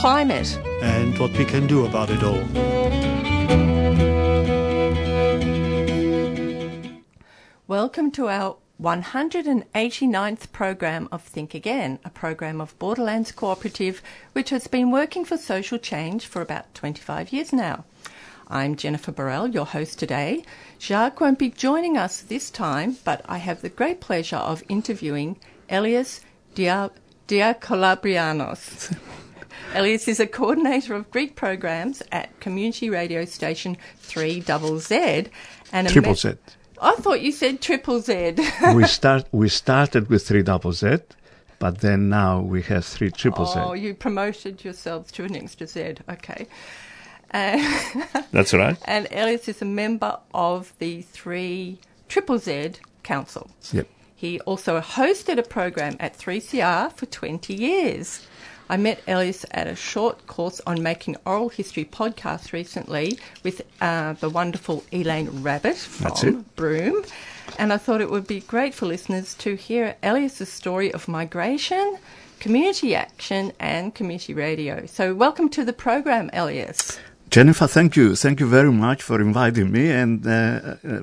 climate. and what we can do about it all. Welcome to our 189th program of Think Again, a program of Borderlands Cooperative which has been working for social change for about 25 years now. I'm Jennifer Burrell, your host today. Jacques won't be joining us this time, but I have the great pleasure of interviewing Elias Dia- Diakolabrianos. Elias is a coordinator of Greek programs at community radio station 3ZZ and a Triple Z. I thought you said triple Z. we start. We started with three double Z, but then now we have three triple Z. oh, you promoted yourselves to an extra Z. Okay. Uh, That's right. and Elias is a member of the three triple Z council. Yep. He also hosted a program at 3CR for 20 years. I met Elias at a short course on making oral history podcast recently with uh, the wonderful Elaine Rabbit from. Broome. And I thought it would be great for listeners to hear Elias's story of migration, community action, and community radio. So, welcome to the program, Elias. Jennifer, thank you. Thank you very much for inviting me and uh, uh,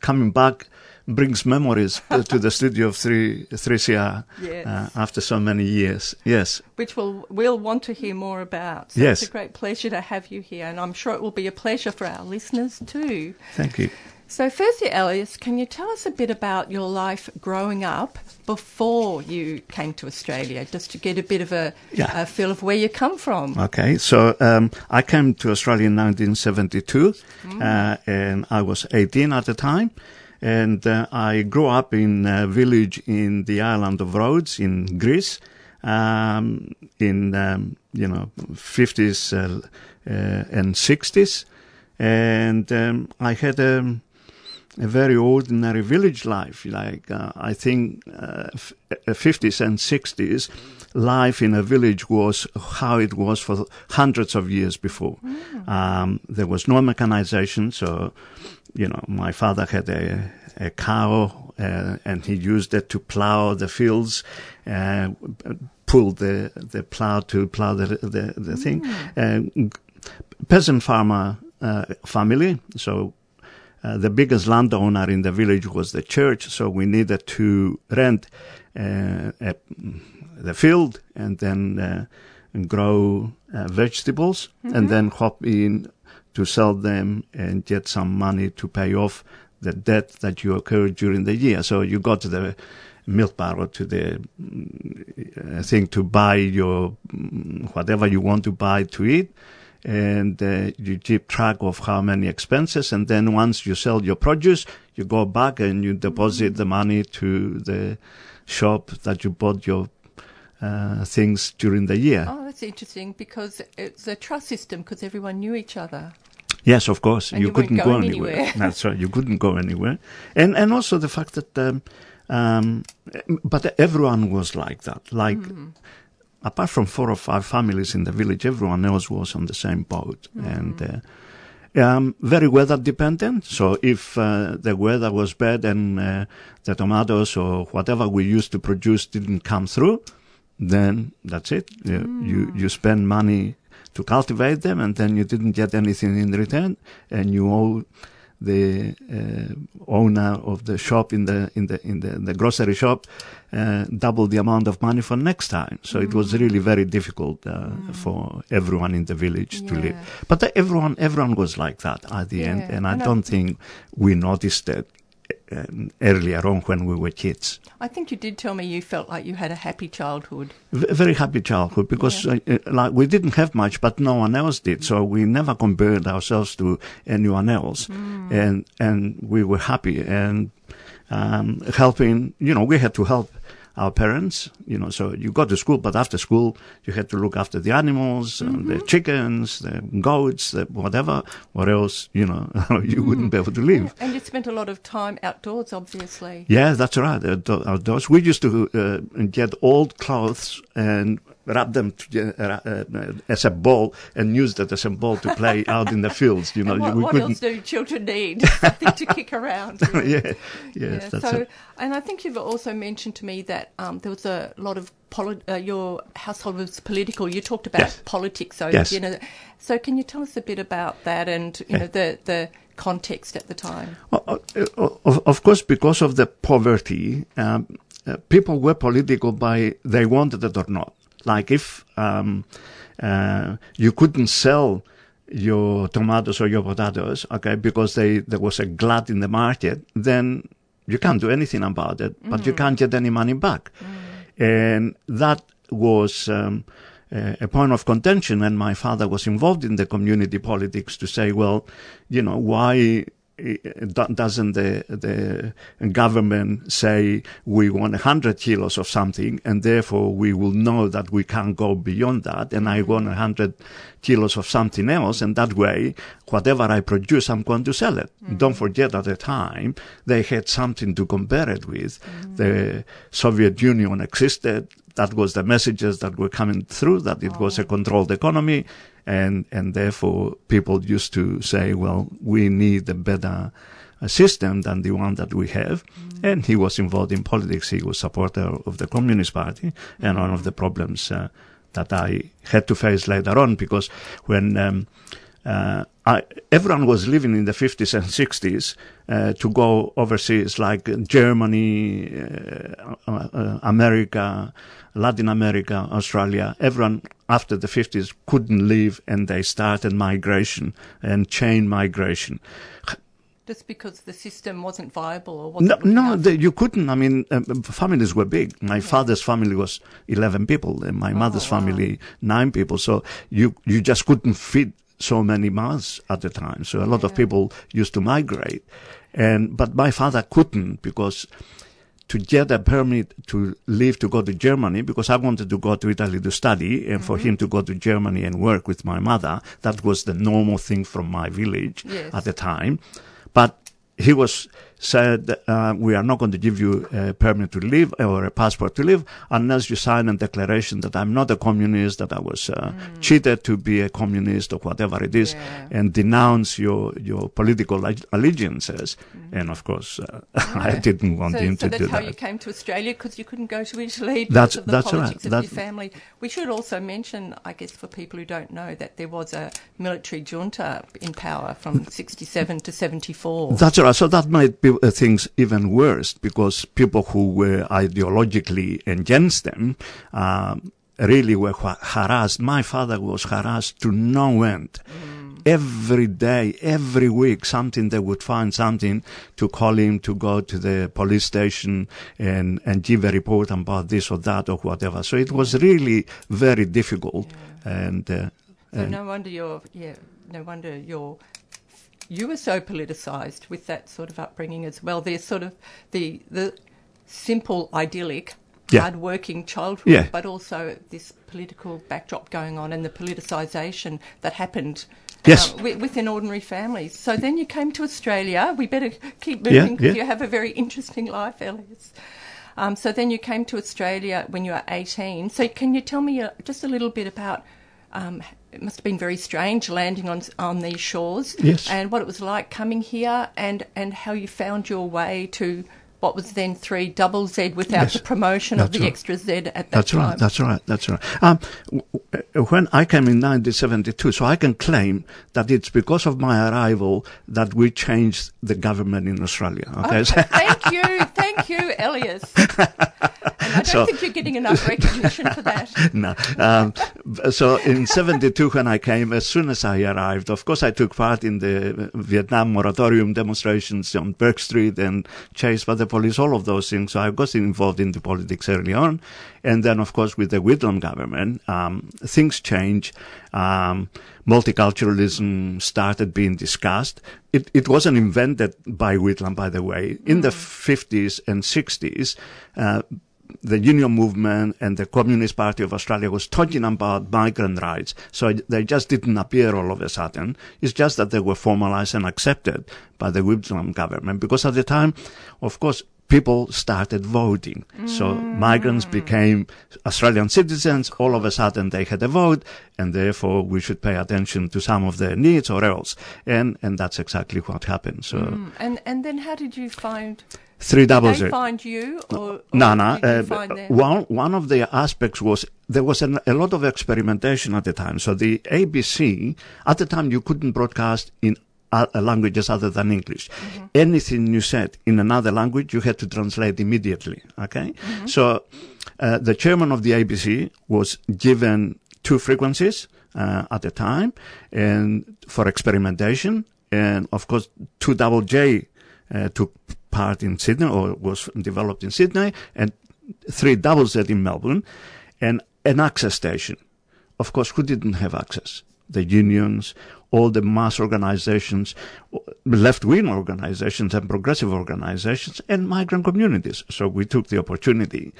coming back brings memories to the studio of 3, 3CR Yes. uh, after so many years. Yes. which we'll, we'll want to hear more about. So Yes. It's a great pleasure to have you here, and I'm sure it will be a pleasure for our listeners too. Thank you. So, firstly, Elias, can you tell us a bit about your life growing up before you came to Australia, just to get a bit of a, Yeah. a feel of where you come from? Okay, so um, I came to Australia in 1972, Mm. uh, and I was 18 at the time. And uh, I grew up in a village in the island of Rhodes in Greece, um, in um, you know 50s uh, uh, and 60s, and um, I had a, a very ordinary village life. Like uh, I think uh, f- uh, 50s and 60s, life in a village was how it was for hundreds of years before. Um, there was no mechanization, so you know my father had a, a cow uh, and he used it to plow the fields. Uh, pull the the plow to plow the the, the thing. Uh, peasant farmer uh, family, so uh, the biggest landowner in the village was the church, so we needed to rent uh, a, the field and then uh, grow uh, vegetables and then hop in to sell them and get some money to pay off the debt that you occurred during the year. So you got to the milk bar or to the uh, thing to buy your mm, whatever you want to buy to eat and uh, you keep track of how many expenses and then once you sell your produce you go back and you deposit the money to the shop that you bought your uh, things during the year Oh, that's interesting because it's a trust system because everyone knew each other. Yes of course you, you couldn't go anywhere. anywhere. that's right you couldn't go anywhere and and also the fact that um, um, but everyone was like that like Mm-hmm. apart from four or five families in the village, everyone else was on the same boat and uh, um, very weather dependent. So if uh, the weather was bad and uh, the tomatoes or whatever we used to produce didn't come through, then that's it. You, you you spend money to cultivate them, and then you didn't get anything in return, and you owe the uh, owner of the shop in the in the in the, the grocery shop uh, double the amount of money for next time. So it was really very difficult uh, for everyone in the village to live. But uh, everyone everyone was like that at the end, and I don't think we noticed it earlier on when we were kids. I think you did tell me you felt like you had a happy childhood. V- very happy childhood because uh, uh, like we didn't have much, but no one else did. So we never compared ourselves to anyone else, and and we were happy and um, helping. You know, we had to help our parents. You know, so you go to school, but after school, you had to look after the animals, uh, the chickens, the goats, the whatever, or else, you know, you wouldn't be able to live. And you spent a lot of time outdoors, obviously. Yeah, that's right. Outdoors. We used to uh, get old clothes and wrap them uh, uh, as a ball and use that as a ball to play out in the fields. You know, what, we what couldn't. else do children need? Something to kick around. yeah, yes, Yeah, that's so, it. and I think you've also mentioned to me that um, there was a lot of poli- uh, your household was political. You talked about Yes. politics, so Yes. you know. So can you tell us a bit about that and you know the the context at the time? Uh, uh, Of, of course, because of the poverty, um, uh, people were political by they wanted it or not. Like if um, uh, you couldn't sell your tomatoes or your potatoes, okay, because they there was a glut in the market, then you can't do anything about it, but you can't get any money back, and that was. Um, a point of contention and my father was involved in the community politics to say well you know why doesn't the the government say we want 100 kilos of something and therefore we will know that we can't go beyond that and I want 100 kilos of something else and that way whatever I produce I'm going to sell it. Mm. Don't forget at the time they had something to compare it with. Mm. The Soviet Union existed. That was the messages that were coming through that it was a controlled economy and and therefore people used to say, well, we need a better uh, system than the one that we have. And he was involved in politics. He was supporter of the Communist Party, and one of the problems uh, that I had to face later on because when um, uh, I, everyone was living in the 50s and 60s uh, to go overseas, like Germany, uh, uh, uh, America, Latin America, Australia. Everyone after the 50s couldn't leave, and they started migration and chain migration. Just because the system wasn't viable or wasn't No, no, the, you couldn't. I mean, um, families were big. My father's family was eleven people, and my mother's wow. family nine people. So you you just couldn't fit so many mouths at the time. So a lot of people used to migrate, and but my father couldn't because to get a permit to leave to go to Germany because I wanted to go to Italy to study and for mm-hmm. him to go to Germany and work with my mother. That was the normal thing from my village Yes. at the time. But he was said, uh, we are not going to give you a permit to live or a passport to live unless you sign a declaration that I'm not a communist, that I was uh, cheated to be a communist or whatever it is, Mm. Yeah. and denounce your, your political alleg- allegiances. And of course, uh, I didn't want So, him so to that's do that. How you came to Australia because you couldn't go to Italy That's- of the that's right. of That- your family. We should also mention, I guess, for people who don't know, that there was a military junta in power from 67 to 74. That's right. So that pe- uh, things even worse because people who were ideologically against them um, really were ha- harassed. My father was harassed to no end. Every day, every week, something they would find something to call him to go to the police station and, and give a report about this or that or whatever. So it was really very difficult. And uh, So and- no wonder you're, yeah, no wonder you're, you were so politicised with that sort of upbringing as well. There's sort of the the simple, idyllic, Yeah. hard-working childhood, Yeah. but also this political backdrop going on and the politicisation that happened. Yes. uh, wi- within ordinary families. So then you came to Australia. We better keep moving because yeah. you have a very interesting life, Elias. Um, so then you came to Australia when you were 18. So can you tell me uh, just a little bit about? Um, it must have been very strange landing on on these shores, Yes. and what it was like coming here, and and how you found your way to what was then three double Z without Yes, the promotion of the right. extra Z at that time? That's time. right. That's right. That's right. Um, w- when I came in 1972, so I can claim that it's because of my arrival that we changed the government in Australia. Okay. Okay, thank you, thank you, Elias. And I don't So- think you're getting enough recognition for that. no. Um, so in 72 when I came, as soon as I arrived, of course I took part in the Vietnam moratorium demonstrations on Bourke Street and chased by the police, all of those things. So I got involved in the politics early on. And then, of course, with the Whitlam government, um, things changed. Um, multiculturalism started being discussed. It, it wasn't invented by Whitlam, by the way. In the 50s and 60s, uh, the union movement and the Communist Party of Australia was talking about migrant rights. So they just didn't appear all of a sudden. It's just that they were formalized and accepted by the Whitlam government because at the time, of course, people started voting. So migrants became Australian citizens. All of a sudden they had a vote and therefore we should pay attention to some of their needs or else. And, and that's exactly what happened. So Mm, And and then how did you find? Three double They find you or, or No, no. Uh, one one of the aspects was there was an, a lot of experimentation at the time. So the ABC at the time you couldn't broadcast in uh, languages other than English. Mm-hmm. Anything you said in another language, you had to translate immediately. Okay, Mm-hmm. so uh, the chairman of the ABC was given two frequencies uh, at the time, and for experimentation, and of course two double J uh, took part in Sydney or was developed in Sydney, and three double Z in Melbourne, and an access station. Of course, who didn't have access? The unions, all the mass organizations, left-wing organizations and progressive organizations, and migrant communities. So we took the opportunity,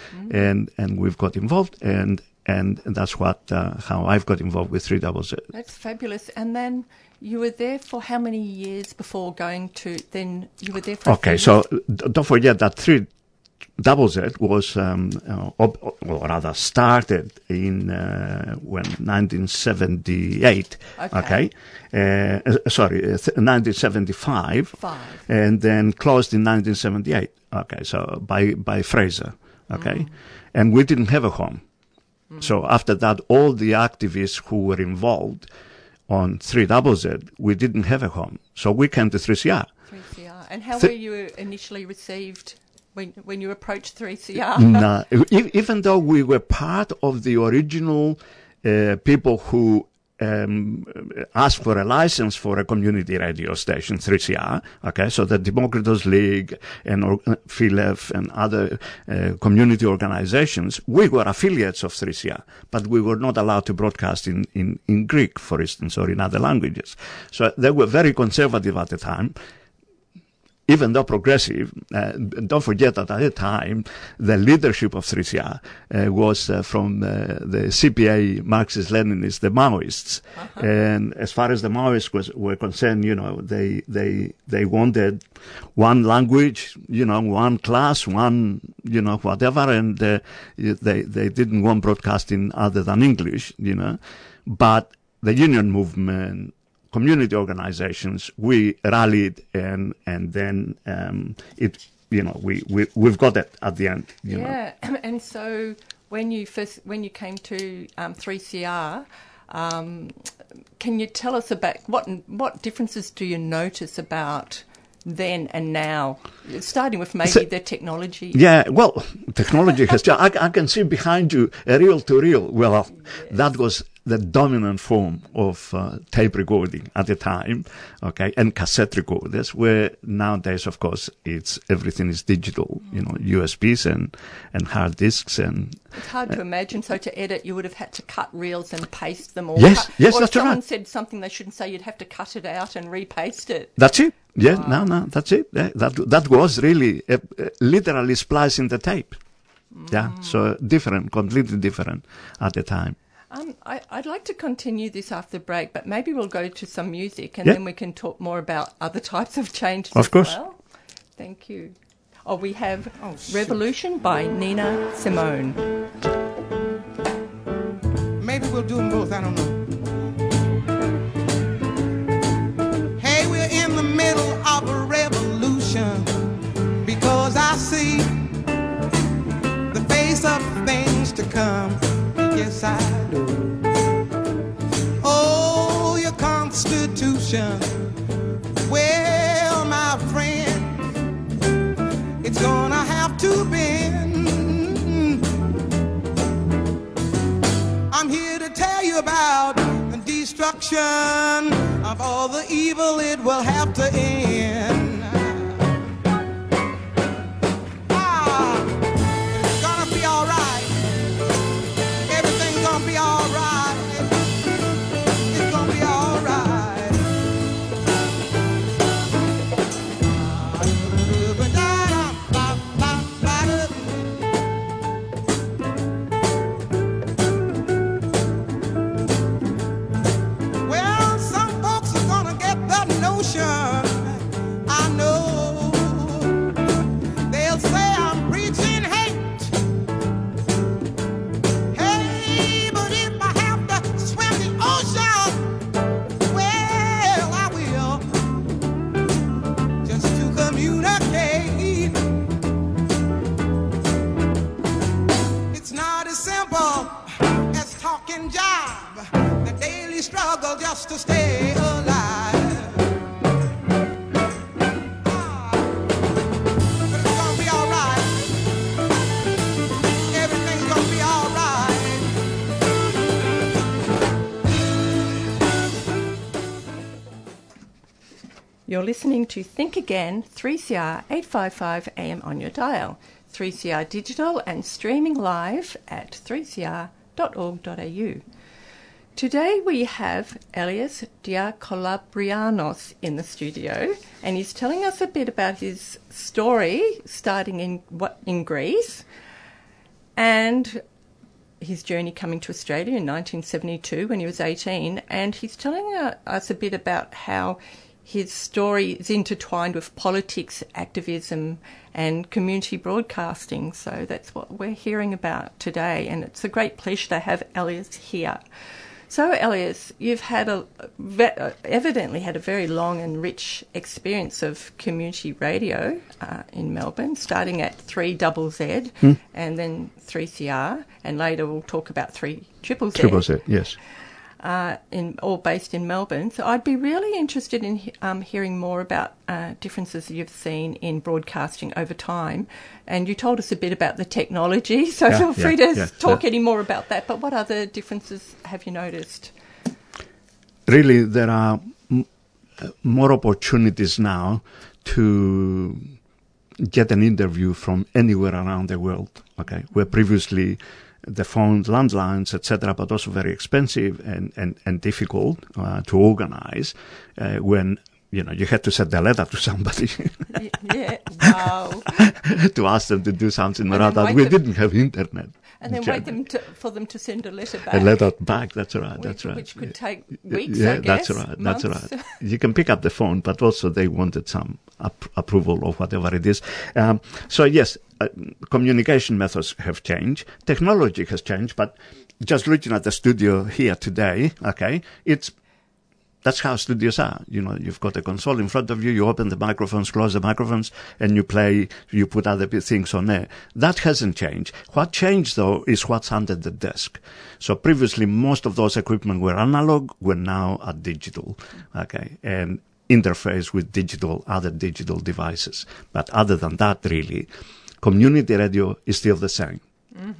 and and we've got involved, and and that's what uh, how I've got involved with three double Z. That's fabulous. And then you were there for how many years before going to? Then you were there for. Okay, so don't forget that three double Z was, um, uh, ob- or rather, started in uh, when 1978. Okay. Uh, uh, sorry, uh, th- 1975, Five. and then closed in 1978. Okay, so by by Fraser. Okay, Mm. and we didn't have a home. So after that, all the activists who were involved on 3 double Z, we didn't have a home. So we came to 3CR. 3CR. And how Th- were you initially received when when you approached 3CR? no, even though we were part of the original uh, people who um, asked for a license for a community radio station, 3CR, okay, so the Democritus League and or, PhilF and other uh, community organizations, we were affiliates of 3CR, but we were not allowed to broadcast in, in, in Greek, for instance, or in other languages. So they were very conservative at the time even though progressive, uh, don't forget that at the time, the leadership of 3CR uh, was uh, from uh, the CPA, Marxist Leninists, the Maoists. And as far as the Maoists was, were concerned, you know, they, they, they wanted one language, you know, one class, one, you know, whatever, and uh, they, they didn't want broadcasting other than English, you know. But the union movement, community organizations, we rallied and and then um, it you know we, we we've got it at the end. You know. Yeah, and so when you first when you came to um, 3CR, um, can you tell us about what what differences do you notice about then and now? Starting with maybe So- the technology. Yeah, well, technology has changed. I, I can see behind you a reel to reel. Well, that was the dominant form of uh, tape recording at the time, okay, and cassette recorders. Where nowadays, of course, it's everything is digital. You know, USBs and and hard disks and It's hard to imagine. So to edit, you would have had to cut reels and paste them. Or Yes, cut, yes, or that's if someone right. said something they shouldn't say, you'd have to cut it out and repaste it. That's it. Yeah, no, no, that's it. Yeah, that that was really uh, uh, literally splicing the tape. Yeah, so different, completely different at the time. Um, I, I'd like to continue this after the break, but maybe we'll go to some music and Yeah. then we can talk more about other types of change. Of as course. well. Thank you. Oh, we have Revolution by Nina Simone. Maybe we'll do them both. I don't know. Destruction of all the evil it will have You're listening to Think Again, 3CR 855 AM on your dial, 3CR digital and streaming live at 3cr.org.au. Today we have Elias Diakolabrianos in the studio, and he's telling us a bit about his story starting in what in Greece and his journey coming to Australia in 1972 when he was 18, and he's telling uh, us a bit about how his story is intertwined with politics, activism, and community broadcasting. So that's what we're hearing about today, and it's a great pleasure to have Elias here. So, Elias, you've had a uh, evidently had a very long and rich experience of community radio uh, in Melbourne, starting at three double Z and then three CR, and later we'll talk about three triple Z Triple Z, yes. Uh, in all based in Melbourne. So I'd be really interested in um, hearing more about uh, differences you've seen in broadcasting over time. And you told us a bit about the technology, so Yeah, feel free yeah, to yeah, talk any more about that. But what other differences have you noticed? really there are m- uh, more opportunities now to get an interview from anywhere around the world okay where previously the phones landlines etc but also very expensive and and, and difficult uh, to organize uh, when you know you had to send a letter to somebody yeah, wow. to ask them to do something or And then we them- didn't have internet And then wait them to, for them to send a letter back. a letter back that's right that's right which could take weeks, yeah, I guess. that's right. That's right. You can pick up the phone, but also they wanted some ap- approval or whatever it is. Um, so yes, uh, communication methods have changed. Technology has changed, but just looking at the studio here today, okay, it's that's how studios are. You know, you've got a console in front of you, you open the microphones, close the microphones, and you play, you put other things on there. That hasn't changed. What changed though is what's under the desk. So previously most of those equipment were analog, we're now are digital. Okay. And interface with digital, other digital devices. But other than that, really, community radio is still the same.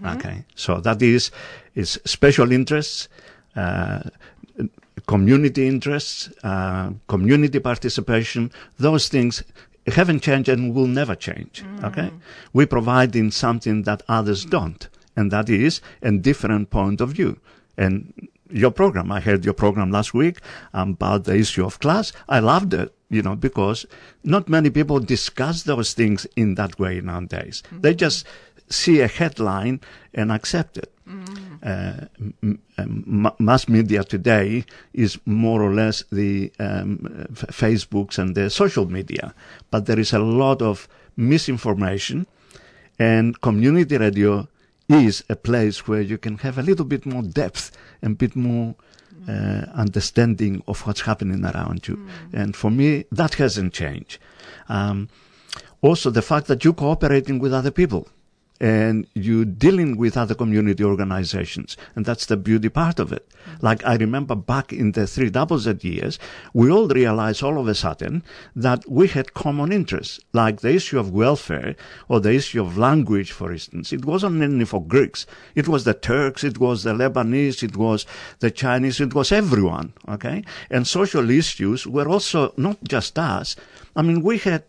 Okay. So that is, is special interests, uh, community interests, uh, community participation, those things haven't changed and will never change. Okay? We provide in something that others don't, and that is a different point of view. And your program, I heard your program last week um, about the issue of class. I loved it, you know, because not many people discuss those things in that way nowadays. They just see a headline and accept it m- m- mass media today is more or less the um, f- Facebooks and the social media, but there is a lot of misinformation, and community radio is a place where you can have a little bit more depth and a bit more uh, understanding of what's happening around you. And for me, that hasn't changed. Um, also, the fact that you're cooperating with other people and you're dealing with other community organizations. And that's the beauty part of it. Like I remember back in the three double Z years, we all realized all of a sudden that we had common interests, like the issue of welfare or the issue of language, for instance. It wasn't only for Greeks. It was the Turks, it was the Lebanese, it was the Chinese, it was everyone. Okay. And social issues were also not just us. I mean, we had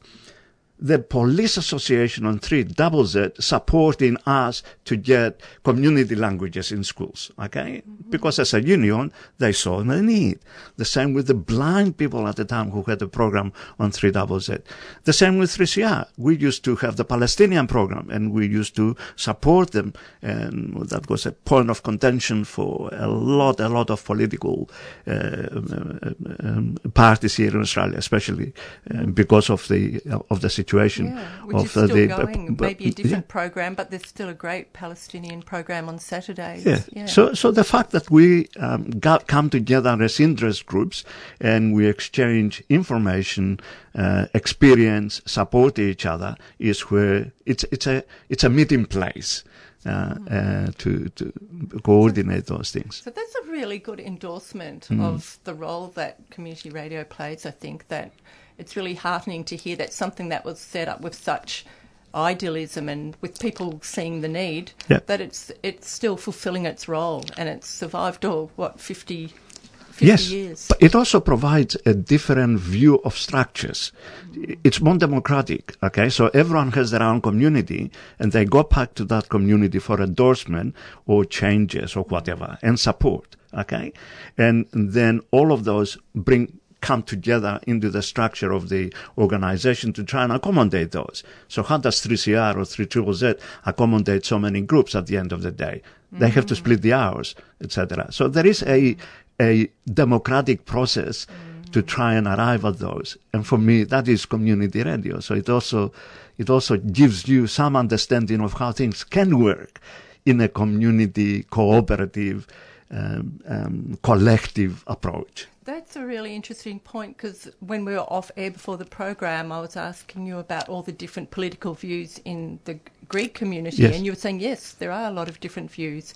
the police association on 3 double Z supporting us to get community languages in schools, okay? Because as a union, they saw the need. The same with the blind people at the time who had a program on 3 double Z. The same with 3CR. We used to have the Palestinian program and we used to support them. And that was a point of contention for a lot, a lot of political uh, um, um, parties here in Australia, especially uh, because of the, of the situation Yeah, which of is uh, still the going. but- Maybe a yeah. different program, but there's still a great Palestinian program on Saturdays. Yeah. So, so the fact that we um, got come together as interest groups and we exchange information, uh, experience, support each other is where it's it's a it's a meeting place. uh, uh, to to coordinate those things. So that's a really good endorsement Mm. of the role that community radio plays. I think that it's really heartening to hear that something that was set up with such idealism and with people seeing the need Yeah. that it's it's still fulfilling its role and it's survived all what 50, 50 yes, years. but it also provides a different view of structures. It's more democratic, okay? So everyone has their own community and they go back to that community for endorsement or changes or whatever and support, okay? And then all of those bring come together into the structure of the organization to try and accommodate those. So how does 3CR or 3ZZZ accommodate so many groups at the end of the day? They have to split the hours, etc. So there is a a democratic process to try and arrive at those. And for me, that is community radio. So it also it also gives you some understanding of how things can work in a community cooperative um, um, collective approach. That's a really interesting point because when we were off air before the program, I was asking you about all the different political views in the Greek community, Yes. and you were saying yes, there are a lot of different views,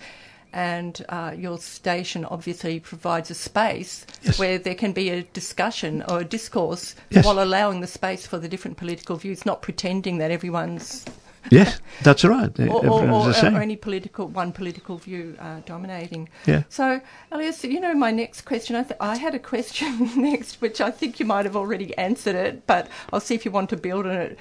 and uh, your station obviously provides a space Yes. where there can be a discussion or a discourse Yes. while allowing the space for the different political views, not pretending that everyone's Yes, that's right. or, or, or, or any political one political view uh, dominating. Yeah. So, Elias, you know, my next question. I, th- I had a question next, which I think you might have already answered it, but I'll see if you want to build on it.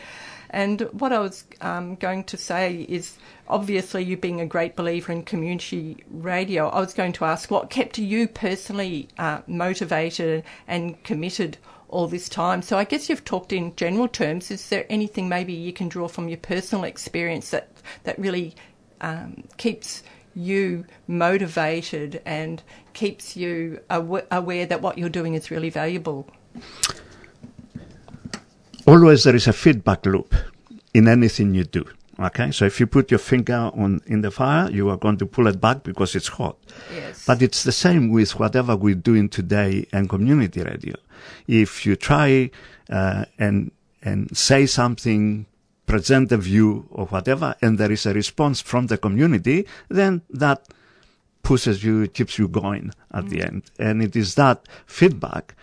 And what I was um, going to say is, obviously, you being a great believer in community radio, I was going to ask what kept you personally uh, motivated and committed all this time. So I guess you've talked in general terms. Is there anything maybe you can draw from your personal experience that that really um, keeps you motivated and keeps you aw- aware that what you're doing is really valuable? always there is a feedback loop in anything you do. Okay, so if you put your finger on in the fire, you are going to pull it back because it's hot. Yes. But it's the same with whatever we're doing today and community radio. If you try uh, and and say something, present a view or whatever, and there is a response from the community, then that pushes you, keeps you going at the end. And it is that feedback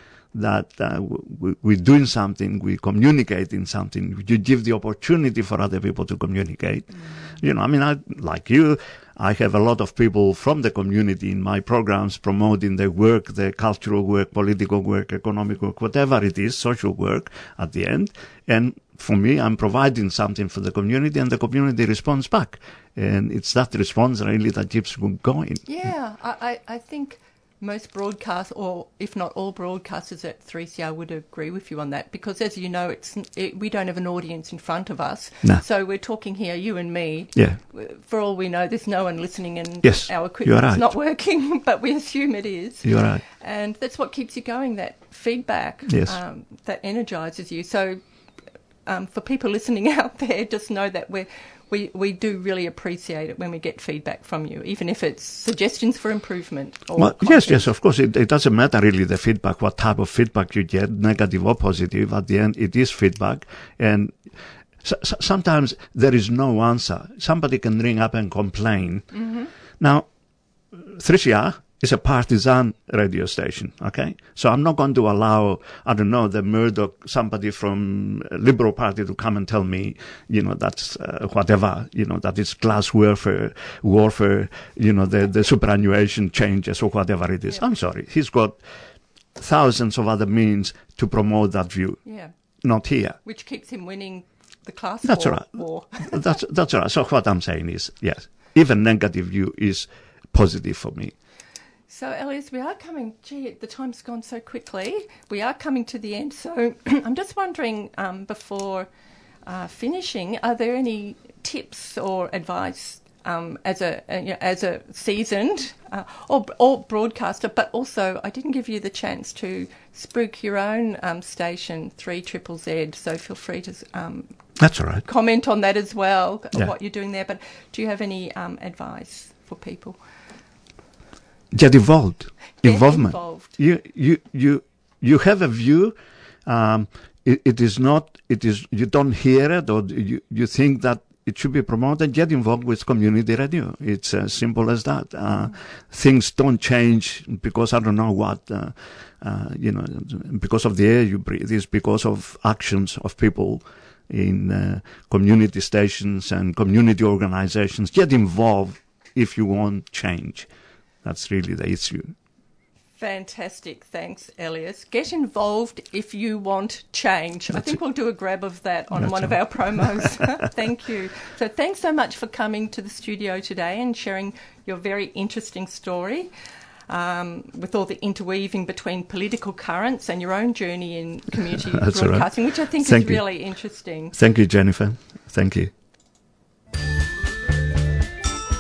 that uh, we, we're doing something, we're communicating something. You give the opportunity for other people to communicate. You know, I mean, I, like you, I have a lot of people from the community in my programs promoting their work, their cultural work, political work, economic work, whatever it is, social work at the end. And for me, I'm providing something for the community and the community responds back. And it's that response really that keeps me going. Yeah, I, I, I think most broadcasts, or if not all broadcasters at 3CR, would agree with you on that because, as you know, it's it, we don't have an audience in front of us. No. So we're talking here, you and me. Yeah. For all we know, there's no one listening and Yes, our equipment's right. not working, but we assume it is. You're right. And that's what keeps you going, that feedback Yes. um, that energises you. So um, for people listening out there, just know that we we we do really appreciate it when we get feedback from you, even if it's suggestions for improvement. Or Well, yes, yes, of course. It, it doesn't matter really the feedback, what type of feedback you get, negative or positive. At the end, it is feedback. And s- s- sometimes there is no answer. Somebody can ring up and complain. Mm-hmm. Now, 3CR is a partisan radio station, okay? So I'm not going to allow, I don't know, the Murdoch, somebody from Liberal Party to come and tell me, you know, that's uh, whatever, you know, that it's class warfare, warfare, you know, the, the superannuation changes or whatever it is. I'm sorry. He's got thousands of other means to promote that view. Yeah, Not here. which keeps him winning the class That's war. right. war. that's that's right. So what I'm saying is, yes, even negative view is positive for me. So, Elias, we are coming. Gee, the time's gone so quickly. We are coming to the end. So, I'm just wondering, um, before uh, finishing, are there any tips or advice um, as a, uh, you know, as a seasoned uh, or or broadcaster? But also, I didn't give you the chance to spruik your own um, station, Three Triple Z. So, feel free to um, That's all right. comment on that as well, Yeah. what you're doing there. But do you have any um, advice for people? Get involved. Get Involvement. involved. You you you you have a view. Um, it, it is not. It is. You don't hear it, or you you think that it should be promoted. Get involved with community radio. It's as simple as that. Uh, things don't change because I don't know what. Uh, uh, you know, because of the air you breathe. It's because of actions of people in uh, community stations and community organizations. Get involved if you want change. That's really the issue. Fantastic. Thanks, Elias. Get involved if you want change. I think we'll do a grab of that on That's one of our promos. Thank you. So, thanks so much for coming to the studio today and sharing your very interesting story um, with all the interweaving between political currents and your own journey in community That's all right. broadcasting, which I think Thank is you. really interesting. Thank you, Jennifer. Thank you.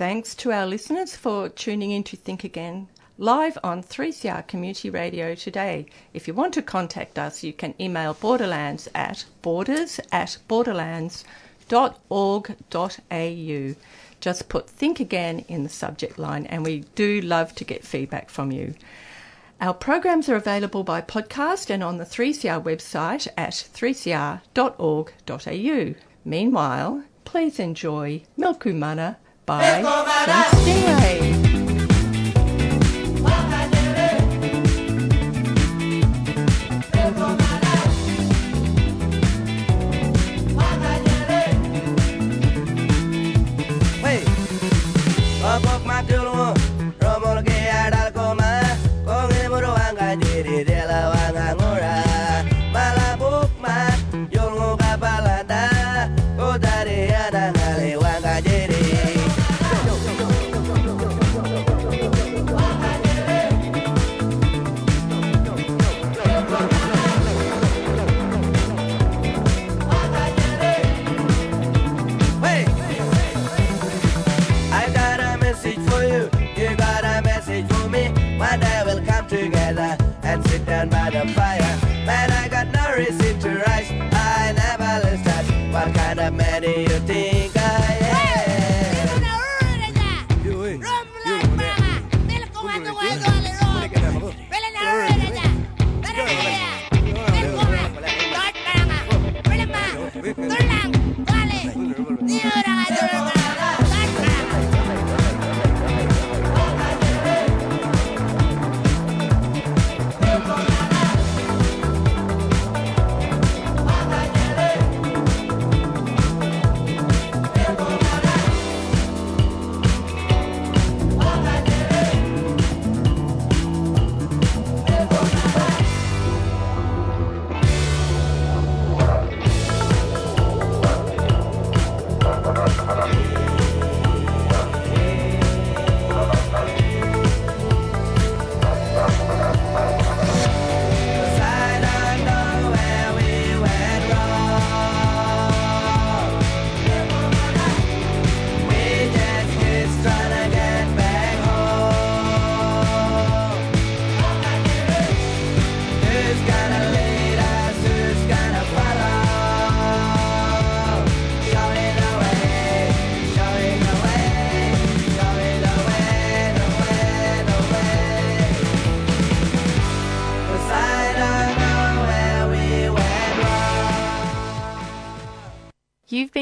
Thanks to our listeners for tuning in to Think Again live on 3CR Community Radio today. If you want to contact us, you can email borderlands at borders at borderlands.org.au. Just put Think Again in the subject line, and we do love to get feedback from you. Our programs are available by podcast and on the 3CR website at 3cr.org.au. Meanwhile, please enjoy Milkumana by Prince Stingray. Together and sit down by the fire. Man, I